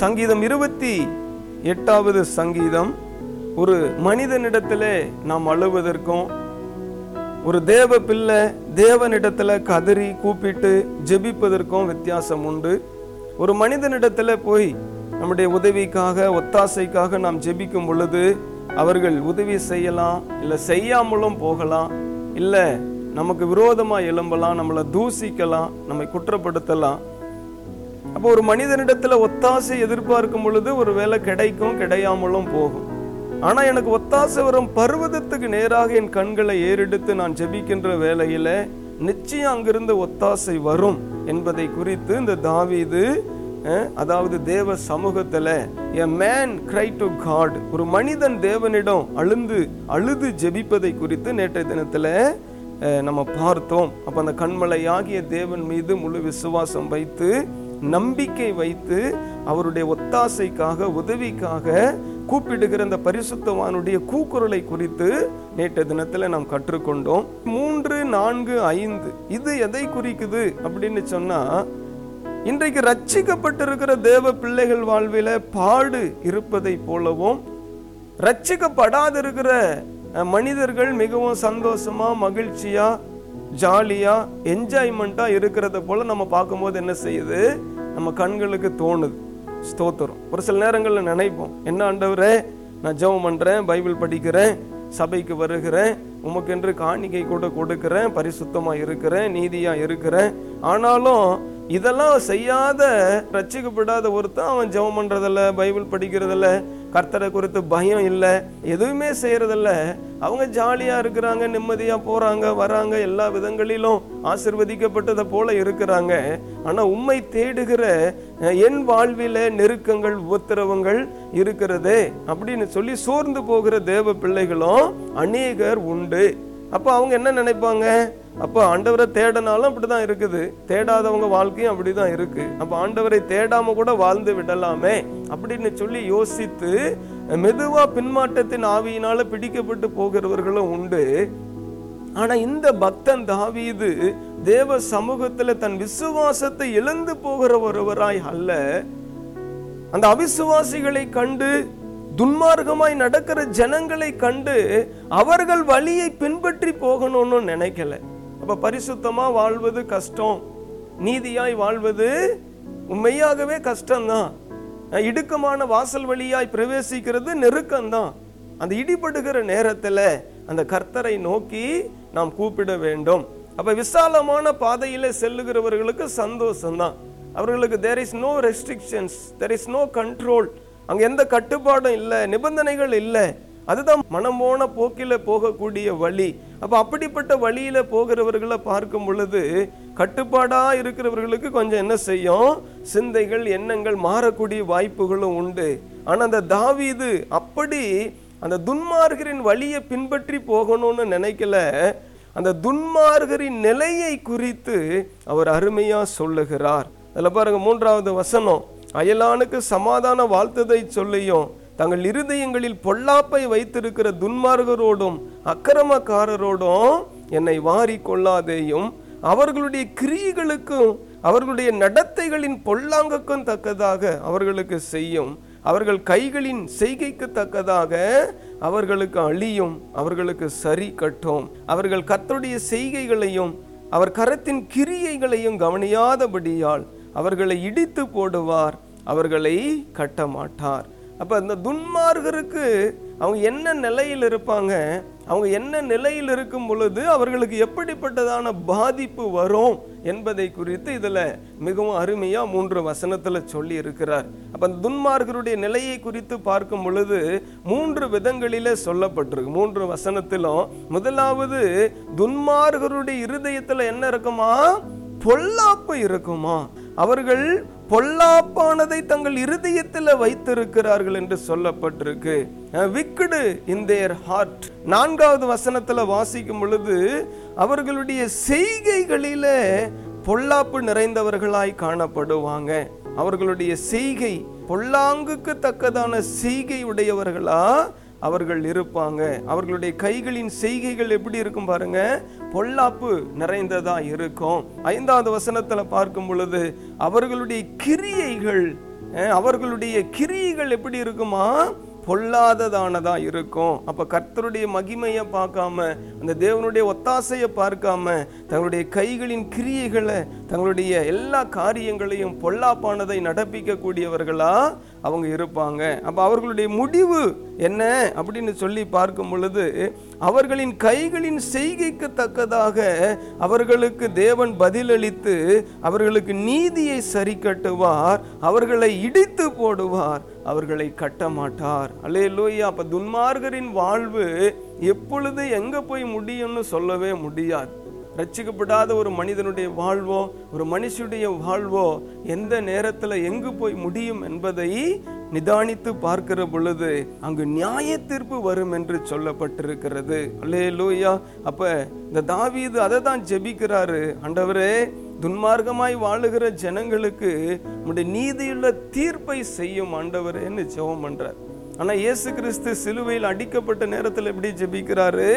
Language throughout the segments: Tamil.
சங்கீதம் இருபத்தி எட்டாவது சங்கீதம். ஒரு மனிதனிடத்திலே நாம் அழுவதற்கும் ஒரு தேவ பிள்ளை தேவனிடத்துல கதறி கூப்பிட்டு ஜெபிப்பதற்கும் வித்தியாசம் உண்டு. ஒரு மனிதனிடத்துல போய் நம்முடைய உதவிக்காக ஒத்தாசைக்காக நாம் ஜெபிக்கும் பொழுது அவர்கள் உதவி செய்யலாம் இல்லை செய்யாமலும் போகலாம் இல்லை நமக்கு விரோதமாக எழும்பலாம் நம்மளை தூசிக்கலாம் நம்மை குற்றப்படுத்தலாம். அப்போ ஒரு மனிதனிடத்துல ஒத்தாசை எதிர்பார்க்கும் பொழுது ஒரு வேலை கிடைக்கும் கிடையாமலும் போகும். ஆனா எனக்கு ஒத்தாசை வரும் பருவதத்துக்கு நேராக என் கண்களை ஏறெடுத்து நான் ஜெபிக்கின்ற வேலையில் நிச்சயம் அங்கிருந்து ஒத்தாசை வரும் என்பதை குறித்து இந்த தாவிது அதாவது தேவ சமூகத்துல a man cry to God ஒரு மனிதன் தேவனிடம் அழுந்து அழுது ஜெபிப்பதை குறித்து நேற்றைய தினத்துல நம்ம பார்த்தோம். அப்ப அந்த கண்மலையாகிய தேவன் மீது முழு விசுவாசம் வைத்து நம்பிக்கை வைத்து அவருடைய ஒத்தாசைக்காக உதவிக்காக கூப்பிடுகிற அந்த பரிசுத்தவானுடைய கூக்குரலை குறித்து நேற்று தினத்தில் நாம் கற்றுக்கொண்டோம். மூன்று நான்கு ஐந்து இது எதை குறிக்குது அப்படின்னு சொன்னா இன்றைக்கு ரட்சிக்கப்பட்டிருக்கிற தேவ பிள்ளைகள் வாழ்வில் பாடு இருப்பதை போலவும் ரட்சிக்கப்படாதிருக்கிற மனிதர்கள் மிகவும் சந்தோஷமா மகிழ்ச்சியா ஜாலியா என்ஜாய்மெண்ட்டா இருக்கிறத போல நம்ம பார்க்கும்போது என்ன செய்யுது? நம்ம கண்களுக்கு தோணுது. ஸ்தோத்திரம். ஒரு சில நேரங்களில் நினைப்போம் என்ன ஆண்டவரே நான் ஜெபம் பண்ணுறேன் பைபிள் படிக்கிறேன் சபைக்கு வருகிறேன் உமக்கென்று காணிக்கை கூட கொடுக்கிறேன் பரிசுத்தமாக இருக்கிறேன் நீதியாக இருக்கிறேன். ஆனாலும் இதெல்லாம் செய்யாத ரட்சிக்கப்படாத ஒருத்தன் அவன் ஜெபம் பண்றதில்ல பைபிள் படிக்கிறதில்ல கர்த்தரை குறித்து பயம் இல்லை எதுவுமே செய்யறதில்ல. அவங்க ஜாலியா இருக்கிறாங்க நிம்மதியா போறாங்க வராங்க எல்லா விதங்களிலும் ஆசிர்வதிக்கப்பட்டதை போல இருக்கிறாங்க. ஆனா உண்மை தேடுகிற என் வாழ்வில நெருக்கங்கள் உபத்திரவங்கள் இருக்கிறது அப்படின்னு சொல்லி சோர்ந்து போகிற தேவ பிள்ளைகளும் அநேகர் உண்டு. அப்போ அவங்க என்ன நினைப்பாங்க? அப்போ ஆண்டவரை தேடனாலும் அப்படிதான் இருக்குது. தேடாதவங்க வாழ்க்கையும் அப்படிதான் இருக்கு. அப்போ ஆண்டவரை தேடாம கூட வாழ்ந்து விடலாமே அப்படின்னு சொல்லி யோசித்து மெதுவா பின்மாற்றத்தின் ஆவியினால பிடிக்கப்பட்டு போகிறவர்களும் உண்டு. ஆனா இந்த பக்தன் தாவீது தேவ சமூகத்துல தன் விசுவாசத்தை இழந்து போகிற ஒருவராய் அல்ல. அந்த அவிசுவாசிகளை கண்டு துன்மார்க்கமாய் நடக்கிற ஜனங்களை கண்டு அவர்கள் வழியை பின்பற்றி போகணும்னு நினைக்கல. அப்போ பரிசுத்தமாக வாழ்வது கஷ்டம். நீதியாய் வாழ்வது உண்மையாகவே கஷ்டம்தான். இடுக்கமான வாசல் வழியாய் பிரவேசிக்கிறது நெருக்கம்தான். அந்த இடிபடுகிற நேரத்தில் அந்த கர்த்தரை நோக்கி நாம் கூப்பிட வேண்டும். அப்போ விசாலமான பாதையில் செல்லுகிறவர்களுக்கு சந்தோஷம்தான். அவர்களுக்கு there is no restrictions there is no control அங்கே எந்த கட்டுப்பாடும் இல்லை நிபந்தனைகள் இல்லை. அதுதான் மனம் போன போக்கில் போகக்கூடிய வழி. அப்போ அப்படிப்பட்ட வழியில் போகிறவர்களை பார்க்கும் பொழுது கட்டுப்பாடாக இருக்கிறவர்களுக்கு கொஞ்சம் என்ன செய்யும்? சிந்தைகள் எண்ணங்கள் மாறக்கூடிய வாய்ப்புகளும் உண்டு. ஆனால் அந்த தாவீது அப்படி அந்த துன்மார்கரின் வழியை பின்பற்றி போகணும்னு நினைக்கல. அந்த துன்மார்கரின் நிலையை குறித்து அவர் அருமையாக சொல்லுகிறார். அதில் பாருங்கள் மூன்றாவது வசனம். அயலானுக்கு சமாதான வாழ்த்ததை சொல்லியும் தங்கள் இருதயங்களில் பொல்லாப்பை வைத்திருக்கிற துன்மார்கரோடும் அக்கிரமக்காரரோடும் என்னை வாரி கொள்ளாதேயும் அவர்களுடைய கிரியைகளுக்கும் அவர்களுடைய நடத்தைகளின் பொல்லாங்குக்கும் தக்கதாக அவர்களுக்கு செய்யும் அவர்கள் கைகளின் செய்கைக்கு தக்கதாக அவர்களுக்கு அழியும் அவர்களுக்கு சரி கட்டும். அவர்கள் கத்தருடைய செய்கைகளையும் அவர் கரத்தின் கிரியைகளையும் கவனியாதபடியால் அவர்களை இடித்து போடுவார் அவர்களை கட்ட மாட்டார் அப்போ இந்த துன்மார்கருக்கு அவங்க என்ன நிலையில் இருப்பாங்க? அவங்க என்ன நிலையில் இருக்கும் பொழுது அவர்களுக்கு எப்படிப்பட்டதான பாதிப்பு வரும் என்பதை குறித்து இதில் மிகவும் அருமையாக மூன்று வசனத்தில் சொல்லி இருக்கிறார் அப்போ அந்த துன்மார்கருடைய நிலையை குறித்து பார்க்கும் பொழுது மூன்று விதங்களிலே சொல்லப்பட்டிருக்கு. மூன்று வசனத்திலும் முதலாவது துன்மார்கருடைய இருதயத்தில் என்ன இருக்குமா? பொல்லாப்பு இருக்குமா? அவர்கள் பொல்லாப்பானதை தங்கள் இருதயத்தில் வைத்திருக்கிறார்கள் என்று சொல்லப்பட்டிருக்கு. விக்கடு இன் தேர் ஹார்ட் நான்காவது வசனத்தில் வாசிக்கும் பொழுது அவர்களுடைய செய்கைகளில பொல்லாப்பு நிறைந்தவர்களாய் காணப்படுவாங்க. அவர்களுடைய செய்கை பொல்லாங்குக்கு தக்கதான செய்கை உடையவர்களா? அவர்கள் இருப்பாங்க. அவர்களுடைய கைகளின் செய்கைகள் எப்படி இருக்கும் பாருங்க? பொல்லாப்பு நிறைந்ததா இருக்கும். ஐந்தாவது வசனத்துல பார்க்கும் பொழுது அவர்களுடைய கிரியைகள் அவர்களுடைய கிரியைகள் எப்படி இருக்குமா? பொல்லாததானதா இருக்கும். அப்ப கர்த்தருடைய மகிமையை பார்க்காம அந்த தேவனுடைய ஒத்தாசையை பார்க்காம தங்களுடைய கைகளின் கிரியைகளை தங்களுடைய எல்லா காரியங்களையும் பொல்லாப்பானதை நடப்பிக்கக்கூடியவர்களா அவங்க இருப்பாங்க. அப்போ அவர்களுடைய முடிவு என்ன அப்படின்னு சொல்லி பார்க்கும் பொழுது அவர்களின் கைகளின் செய்கைக்கு தக்கதாக அவர்களுக்கு தேவன் பதிலளித்து அவர்களுக்கு நீதியை சரி கட்டுவார் அவர்களை இடித்து போடுவார் அவர்களை கட்டமாட்டார். அல்லே அப்போ துன்மார்கரின் வாழ்வு எப்பொழுது எங்கே போய் முடியும்னு சொல்லவே முடியாது. ரட்சிக்கப்படாத ஒரு மனிதனுடைய வாழ்வோ ஒரு மனுஷனுடைய வாழ்வோ எந்த நேரத்தில் எங்கு போய் முடியும் என்பதை நிதானித்து பார்க்கிற பொழுது அங்கு நியாய தீர்ப்பு வரும் என்று சொல்லப்பட்டிருக்கிறது. அல்லே லூயா அப்ப இந்த தாவீது அதை தான் ஜெபிக்கிறாரு. ஆண்டவரே துன்மார்க்கமாய் வாழுகிற ஜனங்களுக்கு உடைய நீதியுள்ள தீர்ப்பை செய்யும் ஆண்டவரேன்னு ஜெபம் பண்றார். ஆனா இயேசு கிறிஸ்து சிலுவையில் அடிக்கப்பட்ட நேரத்தில் எப்படி ஜெபிக்கிறாரு?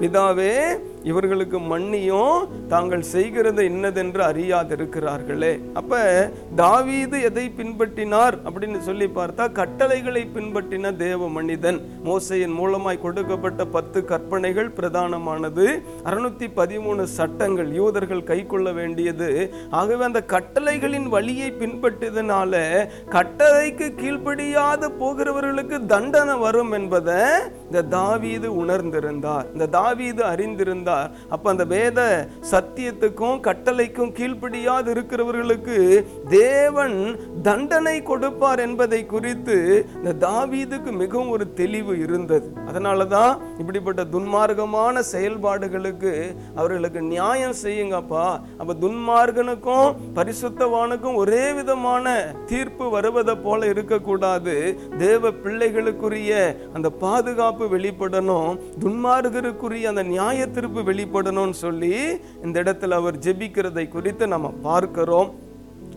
பிதாவே இவர்களுக்கு மன்னியும் தாங்கள் செய்கிறது இன்னதென்று அறியாதிருக்கிறார்களே. அப்ப தாவீது எதை பின்பற்றினார் அப்படின்னு சொல்லி பார்த்தா கட்டளைகளை பின்பற்றின தேவ மனிதன். மோசையின் மூலமாய் கொடுக்கப்பட்ட பத்து கற்பனைகள் பிரதானமானது. அறுநூத்தி பதிமூணு சட்டங்கள் யூதர்கள் கை கொள்ள வேண்டியது. ஆகவே அந்த கட்டளைகளின் வழியை பின்பற்றதுனால கட்டளைக்கு கீழ்ப்படியாது போகிறவர்களுக்கு தண்டனை வரும் என்பதை இந்த தாவீது உணர்ந்திருந்தார். இந்த தாவீது அறிந்திருந்தார். அப்ப அந்த வேத சத்தியத்துக்கும் கட்டளைக்கும் கீழ்ப்படியாது இருக்கிறவர்களுக்கு தேவன் தண்டனை கொடுப்பார் என்பதை குறித்து இந்த தாவீதுக்கு மிகவும் ஒரு தெளிவு இருந்தது. அதனால தான் இப்படிப்பட்ட துன்மார்க்கமான செயல்பாடுகளுக்கு அவர்களுக்கு நியாயம் செய்யுங்கப்பா. அப்ப துன்மார்கனுக்கும் பரிசுத்தவானுக்கும் ஒரே விதமான தீர்ப்பு வருவதை போல இருக்கக்கூடாது. தேவ பிள்ளைகளுக்குரிய அந்த பாதுகாப்பு வெளிப்படணும் துன்மார்கருக்குரிய அந்த நியாய தீர்ப்பு வெளிப்படணும்னு சொல்லி இந்த இடத்துல அவர் ஜெபிக்கிறதை குறித்து நம்ம பார்க்கிறோம்.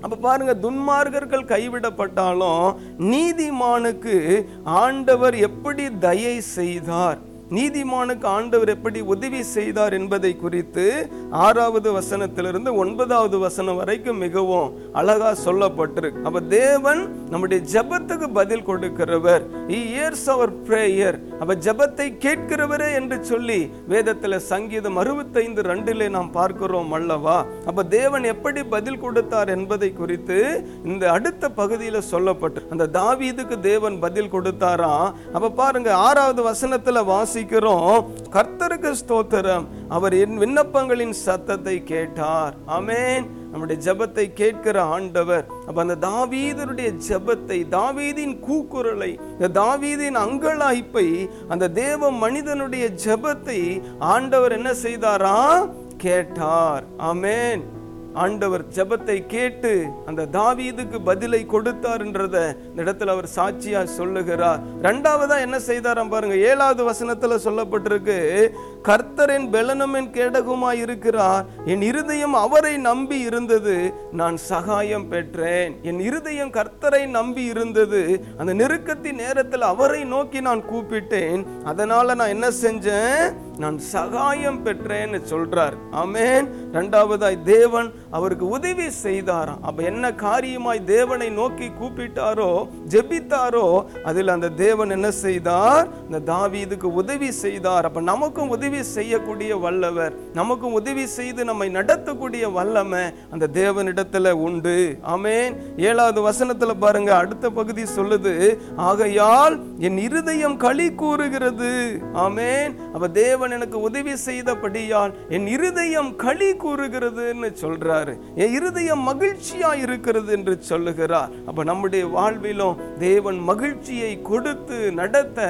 அப்ப பாருங்க துன்மார்கர்கள் கைவிடப்பட்டாலும் நீதிமானுக்கு ஆண்டவர் எப்படி தயை செய்தார்? நீதிமானுக்கு ஆண்டவர் எப்படி உதவி செய்தார் என்பதை குறித்து ஆறாவது வசனத்திலிருந்து ஒன்பதாவது வசனம் வரைக்கும் மிகவும் அழகா சொல்லப்பட்டிருக்கு அப்ப தேவன் நம்முடைய ஜெபத்துக்கு பதில் கொடுக்கிறவர். இயர்ஸ் அவர் பிரேயர் அப்ப ஜெபத்தை கேட்கிறவரே என்று சொல்லி வேதத்துல சங்கீதம் அறுபத்தைந்து ரெண்டிலே நாம் பார்க்கிறோம் அல்லவா? அப்ப தேவன் எப்படி பதில் கொடுத்தார் என்பதை குறித்து இந்த அடுத்த பகுதியில சொல்லப்பட்டு அந்த தாவீதுக்கு தேவன் பதில் கொடுத்தாராம் அப்ப பாருங்க ஆறாவது வசனத்துல வாசிக்கிறோம் கர்த்தருக்கு ஸ்தோத்திரம் அவர் என் விண்ணப்பங்களின் சத்தத்தை கேட்டார். ஆமென். நம்முடைய ஜெபத்தை கேட்கிற ஆண்டவர். அப்ப அந்த தாவீதருடைய ஜெபத்தை தாவீதின் கூக்குரலை இந்த தாவீதின் அங்கலாய்ப்பை அந்த தேவ மனிதனுடைய ஜெபத்தை ஆண்டவர் என்ன செய்தாரா? கேட்டார். ஆமென். ஆண்டவர் ஜெபத்தை கேட்டு அந்த தாவீதுக்கு பதிலை கொடுத்தார்ன்றத இந்த இடத்துல அவர் சாட்சியா சொல்லுகிறார். ரெண்டாவதா என்ன செய்தாராம் பாருங்க ஏழாவது வசனத்துல சொல்லப்பட்டிருக்கு கர்த்தரின் பெலனும் கேடகுமாய் இருக்கிறார். என் இருதயம் அவரை நம்பி இருந்தது நான் சகாயம் பெற்றேன். என் இருதயம் கர்த்தரை நம்பி இருந்தது அந்த நெருக்கத்தின் நேரத்தில் அவரை நோக்கி நான் கூப்பிட்டேன். அதனால நான் என்ன செஞ்சேன்? நான் சகாயம் பெற்றேன்னு சொல்றார். அமேன் ரெண்டாவதாய் தேவன் அவருக்கு உதவி செய்தாராம். அப்ப என்ன காரியமாய் தேவனை நோக்கி கூப்பிட்டாரோ ஜெபித்தாரோ அதில் அந்த தேவன் என்ன செய்தார்? இந்த தாவீதுக்கு உதவி செய்தார். அப்ப நமக்கும் உதவி செய்யக்கூடிய வல்லவர் நமக்கும் உதவி செய்து நம்மை நடத்தக்கூடிய வல்லமை அந்த தேவனிடத்துல உண்டு. அமேன் ஏழாவது வசனத்துல பாருங்க அடுத்த பகுதி சொல்லுது ஆகையால் என் இருதயம் களி கூறுகிறது. அமேன் அப்ப தேவன் எனக்கு உதவி செய்தபடியால் என் இருதயம் களி கூறுகிறதுன்னு சொல்றாரு. என் இருதயம் மகிழ்ச்சியா இருக்கிறது என்று சொல்லுகிறார். அப்ப நம்முடைய வாழ்விலும் தேவன் மகிழ்ச்சியை கொடுத்து நடத்த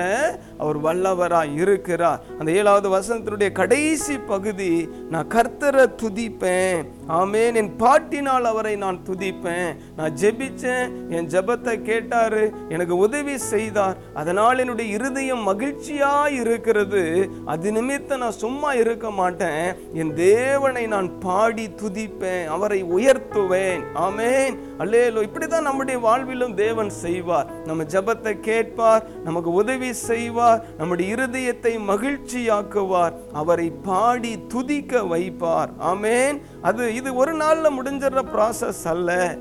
அவர் வல்லவராய் இருக்கிறார். அந்த ஏழாவது வசனத்தினுடைய கடைசி பகுதி நான் கர்த்தரை துதிப்பேன். ஆமேன். என் பாட்டினால் அவரை நான் துதிப்பேன். நான் ஜெபிச்சேன். என் ஜெபத்தை கேட்டாரு. எனக்கு உதவி செய்தார். அதனால் என்னுடைய இருதயம் மகிழ்ச்சியா இருக்கிறது. அது நிமித்தம் நான் சும்மா இருக்க மாட்டேன். என் தேவனை நான் பாடி துதிப்பேன். அவரை உயர்த்துவேன். ஆமேன். அல்லேலோ இப்படிதான் நம்முடைய வாழ்விலும் தேவன் செய்வார். நம்ம ஜெபத்தை கேட்பார். நமக்கு உதவி செய்வார். நம்முடைய இருதயத்தை மகிழ்ச்சியாக்குவார். அவரை பாடி துதிக்க வைப்பார். ஆமேன். அது இது ஒரு நாள்ல முடிஞ்சிடுற ப்ராசஸ் அல்ல.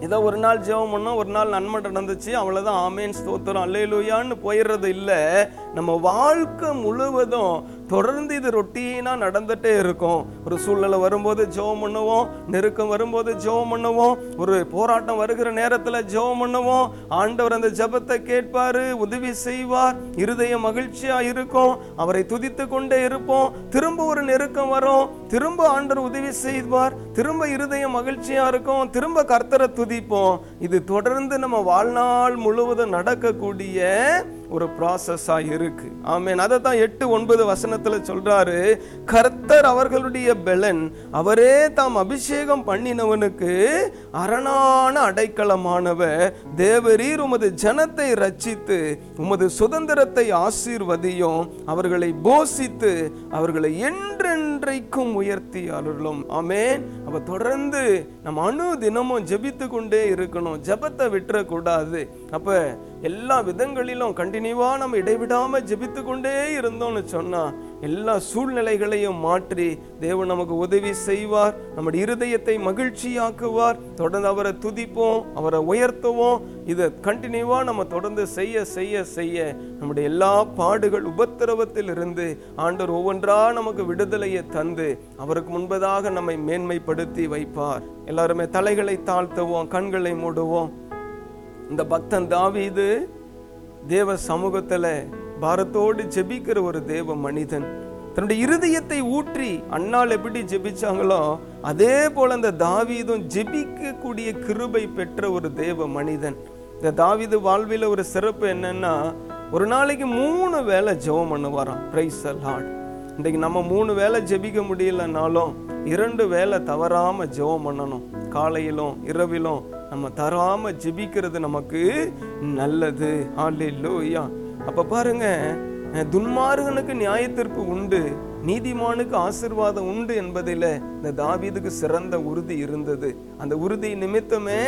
ஏதோ ஒரு நாள் ஜெபம் பண்ணோம். ஒரு நாள் நன்மை நடந்துச்சு. அவ்வளோதான் ஆமேன். ஸ்தோத்திரம். அல்லையிலூயான்னு போயிடுறது இல்லை. நம்ம வாழ்க்கை முழுவதும் தொடர்ந்து இது ரொட்டீனாக நடந்துட்டே இருக்கும். ஒரு சூழ்நிலை வரும்போது ஜெபம் பண்ணுவோம் நெருக்கம் வரும்போது ஜெபம் பண்ணுவோம் ஒரு போராட்டம் வருகிற நேரத்தில் ஜெபம் பண்ணுவோம். ஆண்டவர் அந்த ஜெபத்தை கேட்பார் உதவி செய்வார் இருதய மகிழ்ச்சியாக இருக்கும். அவரை துதித்து கொண்டே இருப்போம். திரும்ப ஒரு நெருக்கம் வரும். திரும்ப ஆண்டவர் உதவி செய்வார். திரும்ப இருதய மகிழ்ச்சியாக இருக்கும். திரும்ப கர்த்தரை துதிப்போம். இது தொடர்ந்து நம்ம வாழ்நாள் முழுவதும் நடக்கக்கூடிய ஒரு ப்ராசஸா இருக்கு. ஆமேன். அதை தான் எட்டு ஒன்பது வசனத்துல சொல்றாரு கர்த்தர் அவர்களுடைய பெலன் அவரே தாம் அபிஷேகம் பண்ணினவனுக்கு அரணான அடைக்கலமானவர். தேவரீர் உமது ஜனத்தை ரச்சித்து உமது சுதந்திரத்தை ஆசீர்வதியும் அவர்களை போஷித்து அவர்களை என்றென்றைக்கும் உயர்த்தி அருளும் ஆமேன். அவ தொடர்ந்து நம்ம அணு தினமும் ஜெபித்து கொண்டே இருக்கணும். ஜெபத்தை விட்டுறக்கூடாது. அப்போ எல்லா விதங்களிலும் கண்டினியூவாக நம்ம இடைவிடாமல் ஜெபித்து கொண்டே இருந்தோம்னு சொன்னால் எல்லா சூழ்நிலைகளையும் மாற்றி தேவன் நமக்கு உதவி செய்வார் நம்முடைய இருதயத்தை மகிழ்ச்சியாக்குவார். தொடர்ந்து அவரை துதிப்போம் அவரை உயர்த்துவோம். இதை கண்டினியூவாக நம்ம தொடர்ந்து செய்ய செய்ய செய்ய நம்முடைய எல்லா பாடுகள் உபத்திரவத்தில் இருந்து ஆண்டவர் ஒவ்வொன்றா நமக்கு விடுதலையை தந்து அவருக்கு முன்பதாக நம்மை மேன்மைப்படுத்தி வைப்பார். எல்லாருமே தலைகளை தாழ்த்துவோம் கண்களை மூடுவோம். இந்த பக்தன் தாவீது தேவ சமூகத்தில் பாரத்தோடு ஜெபிக்கிற ஒரு தேவ மனிதன். தன்னுடைய இருதயத்தை ஊற்றி அண்ணால் எப்படி ஜெபிச்சாங்களோ அதே போல அந்த தாவீதும் ஜெபிக்கக்கூடிய கிருபை பெற்ற ஒரு தேவ மனிதன். இந்த தாவீது வாழ்வில் ஒரு சிறப்பு என்னன்னா ஒரு நாளைக்கு மூணு வேளை ஜெபம் பண்ணுவாராம். பிரைஸ் லார்ட் இன்றைக்கு நம்ம மூணு வேளை ஜெபிக்க முடியலனாலும் இரண்டு வேளை தவறாமல் ஜெபம் பண்ணணும். காலையிலும் இரவிலும் நம்ம தராம ஜெபிக்கிறது நமக்கு நல்லது. ஹalleluya. அப்ப பாருங்க துன்மார்கனுக்கு நியாயத்திற்பு உண்டு நீதிமானுக்கு ஆசீர்வாதம் உண்டு என்பதில் இந்த தாவீதுக்கு சிறந்த உறுதி இருந்தது. அந்த உறுதி நிமித்தமே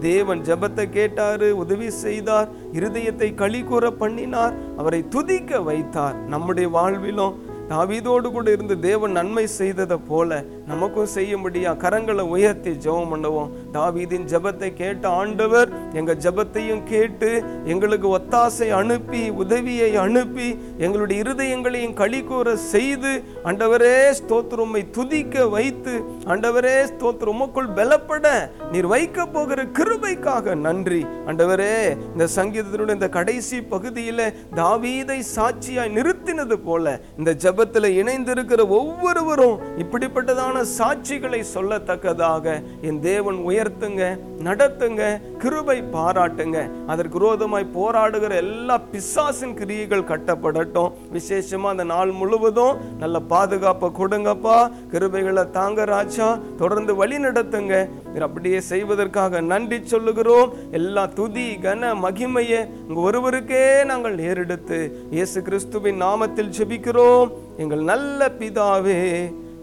தேவன் ஜெபத்தை கேட்டாரு உதவி செய்தார் இருதயத்தை களி கூற பண்ணினார் அவரை துதிக்க வைத்தார். நம்முடைய வாழ்விலும் தாவீதோடு கூட இருந்து தேவன் நன்மை செய்ததை போல நமக்கும் செய்யும்படியா கரங்களை உயர்த்தி ஜெபம் பண்ணுவோம். தாவீதின் ஜெபத்தை கேட்ட ஆண்டவர் எங்க ஜெபத்தையும் கேட்டு எங்களுக்கு ஒத்தாசை அனுப்பி உதவியை அனுப்பி எங்களுடைய இருதயங்களையும் களி கூற செய்து ஆண்டவரே ஸ்தோத்திரமை துதிக்க வைத்து ஆண்டவரே ஸ்தோத்திரம் உமக்குள் பலப்பட நீர் வைக்க போகிற கிருபைக்காக நன்றி. ஆண்டவரே இந்த சங்கீதத்தினுடைய இந்த கடைசி பகுதியில தாவீதை சாட்சியாய் நிறுத்தினது போல இந்த ஜெபத்தில் இணைந்திருக்கிற ஒவ்வொருவரும் இப்படிப்பட்டதான சாட்சிகளை சொல்லத்தக்கதாக என் தேவன் உயர்த்துங்க நடத்துங்க கிருபை பாராட்டுங்க. அதற்கு விரோதமாய் போராடுகிற எல்லா பிசாசின் கிரியைகள் கட்டப்படட்டும். விசேஷமா அந்த நாள் முழுவதும் நல்ல பாதுகாப்பை கொடுங்கப்பா. கிருபைகளை தாங்க ராஜா தொடர்ந்து வழி நடத்துங்க. அப்படியே செய்வதற்காக நன்றி சொல்லுகிறோம். எல்லா துதி கன மகிமையை உங்க ஒருவருக்கே நாங்கள் ஏறெடுத்து இயேசு கிறிஸ்துவின் நாமத்தில் ஜெபிக்கிறோம். எங்கள் நல்ல பிதாவே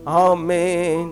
ஆமென்